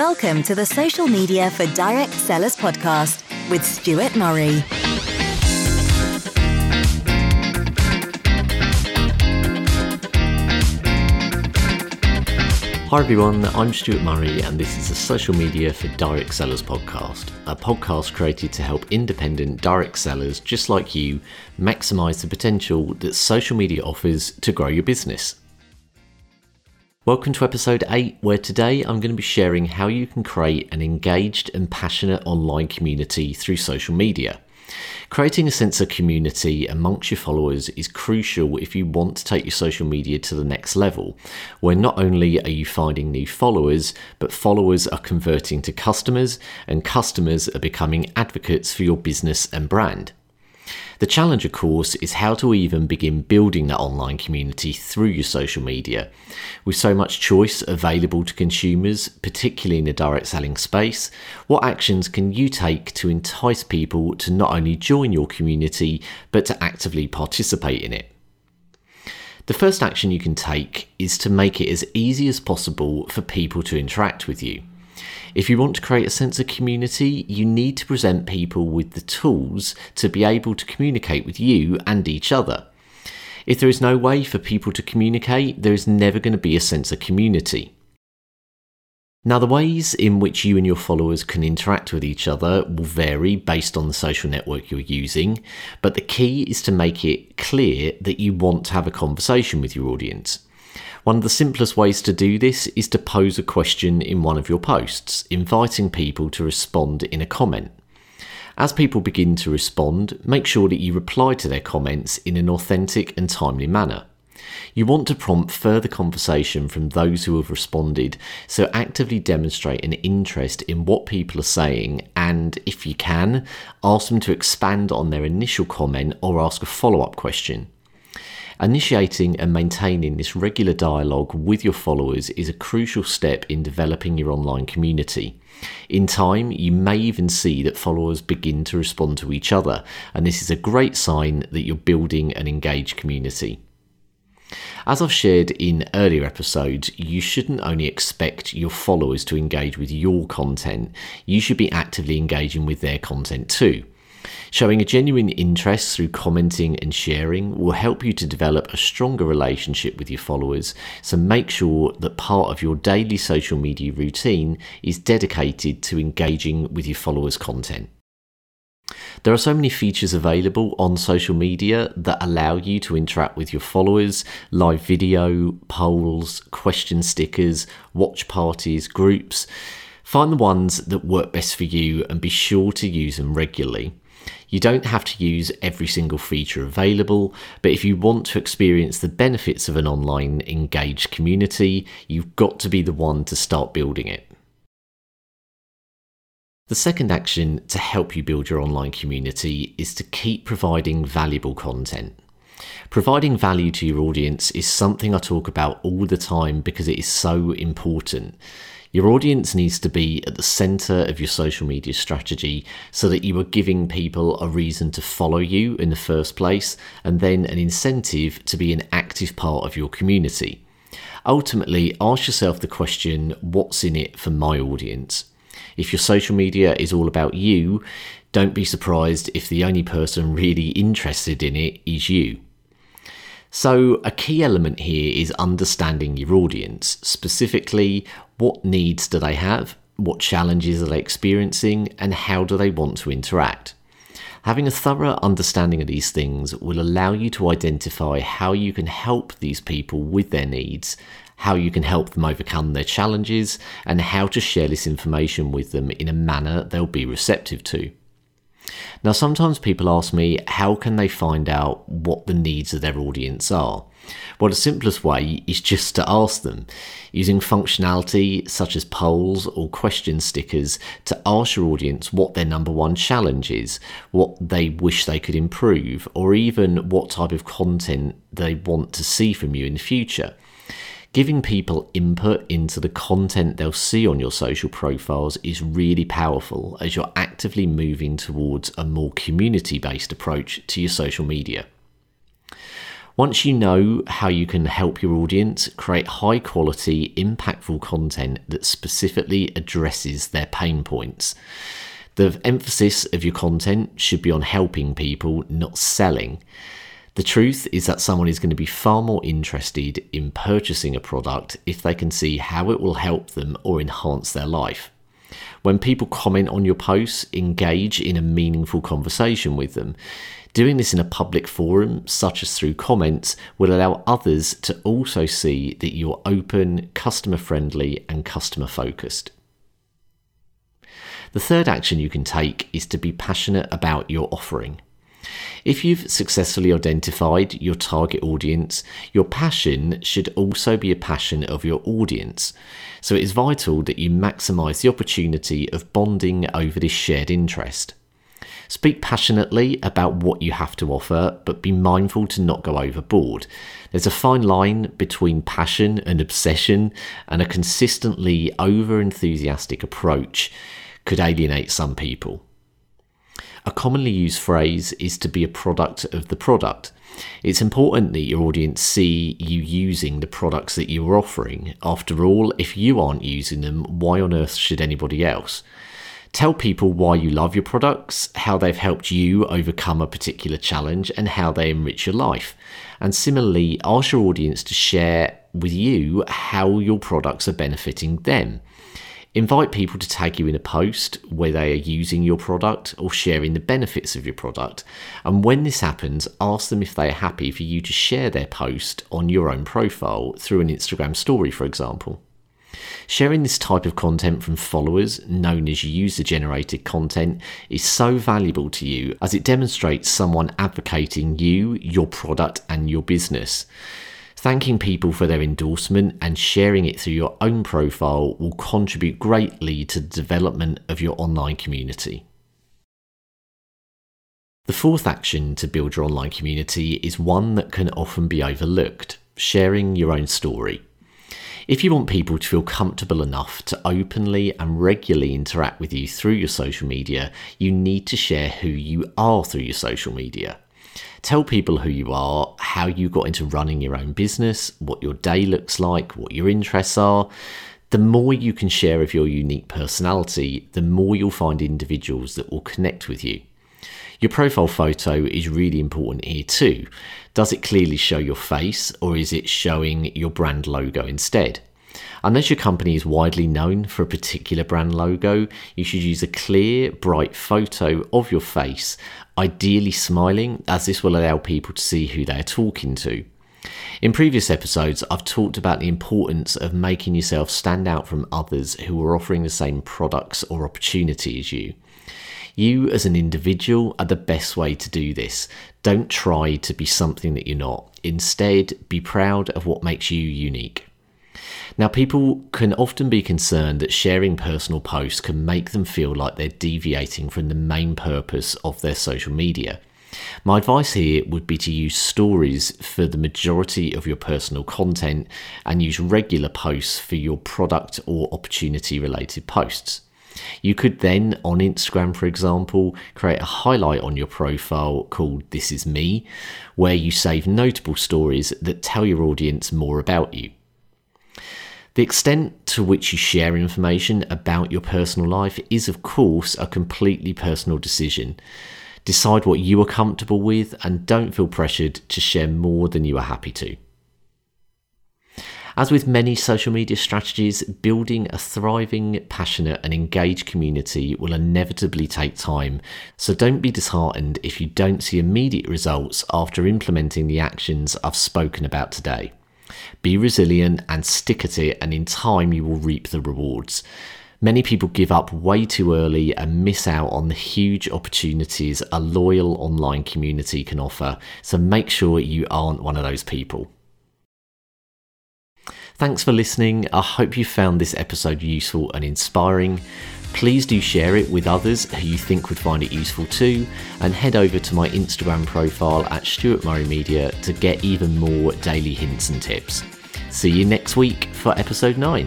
Welcome to the Social Media for Direct Sellers podcast with Stuart Murray. Hi everyone, I'm Stuart Murray, and this is the Social Media for Direct Sellers podcast, a podcast created to help independent direct sellers just like you maximize the potential that social media offers to grow your business. Welcome to episode 8, where today I'm going to be sharing how you can create an engaged and passionate online community through social media. Creating a sense of community amongst your followers is crucial if you want to take your social media to the next level, where not only are you finding new followers, but followers are converting to customers and customers are becoming advocates for your business and brand. The challenge, of course, is how to even begin building that online community through your social media. With so much choice available to consumers, particularly in the direct selling space, what actions can you take to entice people to not only join your community, but to actively participate in it? The first action you can take is to make it as easy as possible for people to interact with you. If you want to create a sense of community, you need to present people with the tools to be able to communicate with you and each other. If there is no way for people to communicate, there is never going to be a sense of community. Now, the ways in which you and your followers can interact with each other will vary based on the social network you're using, but the key is to make it clear that you want to have a conversation with your audience. One of the simplest ways to do this is to pose a question in one of your posts, inviting people to respond in a comment. As people begin to respond, make sure that you reply to their comments in an authentic and timely manner. You want to prompt further conversation from those who have responded, so actively demonstrate an interest in what people are saying and, if you can, ask them to expand on their initial comment or ask a follow up question. Initiating and maintaining this regular dialogue with your followers is a crucial step in developing your online community. In time, you may even see that followers begin to respond to each other, and this is a great sign that you're building an engaged community. As I've shared in earlier episodes, you shouldn't only expect your followers to engage with your content, you should be actively engaging with their content too. Showing a genuine interest through commenting and sharing will help you to develop a stronger relationship with your followers, so make sure that part of your daily social media routine is dedicated to engaging with your followers' content. There are so many features available on social media that allow you to interact with your followers live video, polls, question stickers, watch parties, groups. Find the ones that work best for you and be sure to use them regularly. You don't have to use every single feature available, but if you want to experience the benefits of an online engaged community, you've got to be the one to start building it. The second action to help you build your online community is to keep providing valuable content. Providing value to your audience is something I talk about all the time because it is so important. Your audience needs to be at the center of your social media strategy so that you are giving people a reason to follow you in the first place and then an incentive to be an active part of your community. Ultimately, ask yourself the question what's in it for my audience? If your social media is all about you, don't be surprised if the only person really interested in it is you. So, a key element here is understanding your audience, specifically what needs do they have, what challenges are they experiencing, and how do they want to interact. Having a thorough understanding of these things will allow you to identify how you can help these people with their needs, how you can help them overcome their challenges, and how to share this information with them in a manner they'll be receptive to. Now, sometimes people ask me how can they find out what the needs of their audience are? Well, the simplest way is just to ask them, using functionality such as polls or question stickers to ask your audience what their number one challenge is, what they wish they could improve, or even what type of content they want to see from you in the future. Giving people input into the content they'll see on your social profiles is really powerful as you're actively moving towards a more community based approach to your social media. Once you know how you can help your audience create high quality, impactful content that specifically addresses their pain points, the emphasis of your content should be on helping people, not selling. The truth is that someone is going to be far more interested in purchasing a product if they can see how it will help them or enhance their life. When people comment on your posts, engage in a meaningful conversation with them. Doing this in a public forum, such as through comments, will allow others to also see that you're open, customer friendly, and customer focused. The third action you can take is to be passionate about your offering. If you've successfully identified your target audience, your passion should also be a passion of your audience. So it is vital that you maximize the opportunity of bonding over this shared interest. Speak passionately about what you have to offer, but be mindful to not go overboard. There's a fine line between passion and obsession, and a consistently over enthusiastic approach could alienate some people. A commonly used phrase is to be a product of the product. It's important that your audience see you using the products that you are offering. After all, if you aren't using them, why on earth should anybody else? Tell people why you love your products, how they've helped you overcome a particular challenge, and how they enrich your life. And similarly, ask your audience to share with you how your products are benefiting them. Invite people to tag you in a post where they are using your product or sharing the benefits of your product. And when this happens, ask them if they are happy for you to share their post on your own profile through an Instagram story, for example. Sharing this type of content from followers, known as user generated content, is so valuable to you as it demonstrates someone advocating you, your product, and your business. Thanking people for their endorsement and sharing it through your own profile will contribute greatly to the development of your online community. The fourth action to build your online community is one that can often be overlooked sharing your own story. If you want people to feel comfortable enough to openly and regularly interact with you through your social media, you need to share who you are through your social media. Tell people who you are, how you got into running your own business, what your day looks like, what your interests are. The more you can share of your unique personality, the more you'll find individuals that will connect with you. Your profile photo is really important here too. Does it clearly show your face or is it showing your brand logo instead? Unless your company is widely known for a particular brand logo, you should use a clear, bright photo of your face, ideally smiling, as this will allow people to see who they are talking to. In previous episodes, I've talked about the importance of making yourself stand out from others who are offering the same products or opportunity as you. You, as an individual, are the best way to do this. Don't try to be something that you're not. Instead, be proud of what makes you unique. Now, people can often be concerned that sharing personal posts can make them feel like they're deviating from the main purpose of their social media. My advice here would be to use stories for the majority of your personal content and use regular posts for your product or opportunity related posts. You could then, on Instagram for example, create a highlight on your profile called This Is Me, where you save notable stories that tell your audience more about you. The extent to which you share information about your personal life is, of course, a completely personal decision. Decide what you are comfortable with and don't feel pressured to share more than you are happy to. As with many social media strategies, building a thriving, passionate, and engaged community will inevitably take time, so don't be disheartened if you don't see immediate results after implementing the actions I've spoken about today. Be resilient and stick at it, and in time, you will reap the rewards. Many people give up way too early and miss out on the huge opportunities a loyal online community can offer, so make sure you aren't one of those people. Thanks for listening. I hope you found this episode useful and inspiring. Please do share it with others who you think would find it useful too, and head over to my Instagram profile at Stuart Murray Media to get even more daily hints and tips. See you next week for episode 9.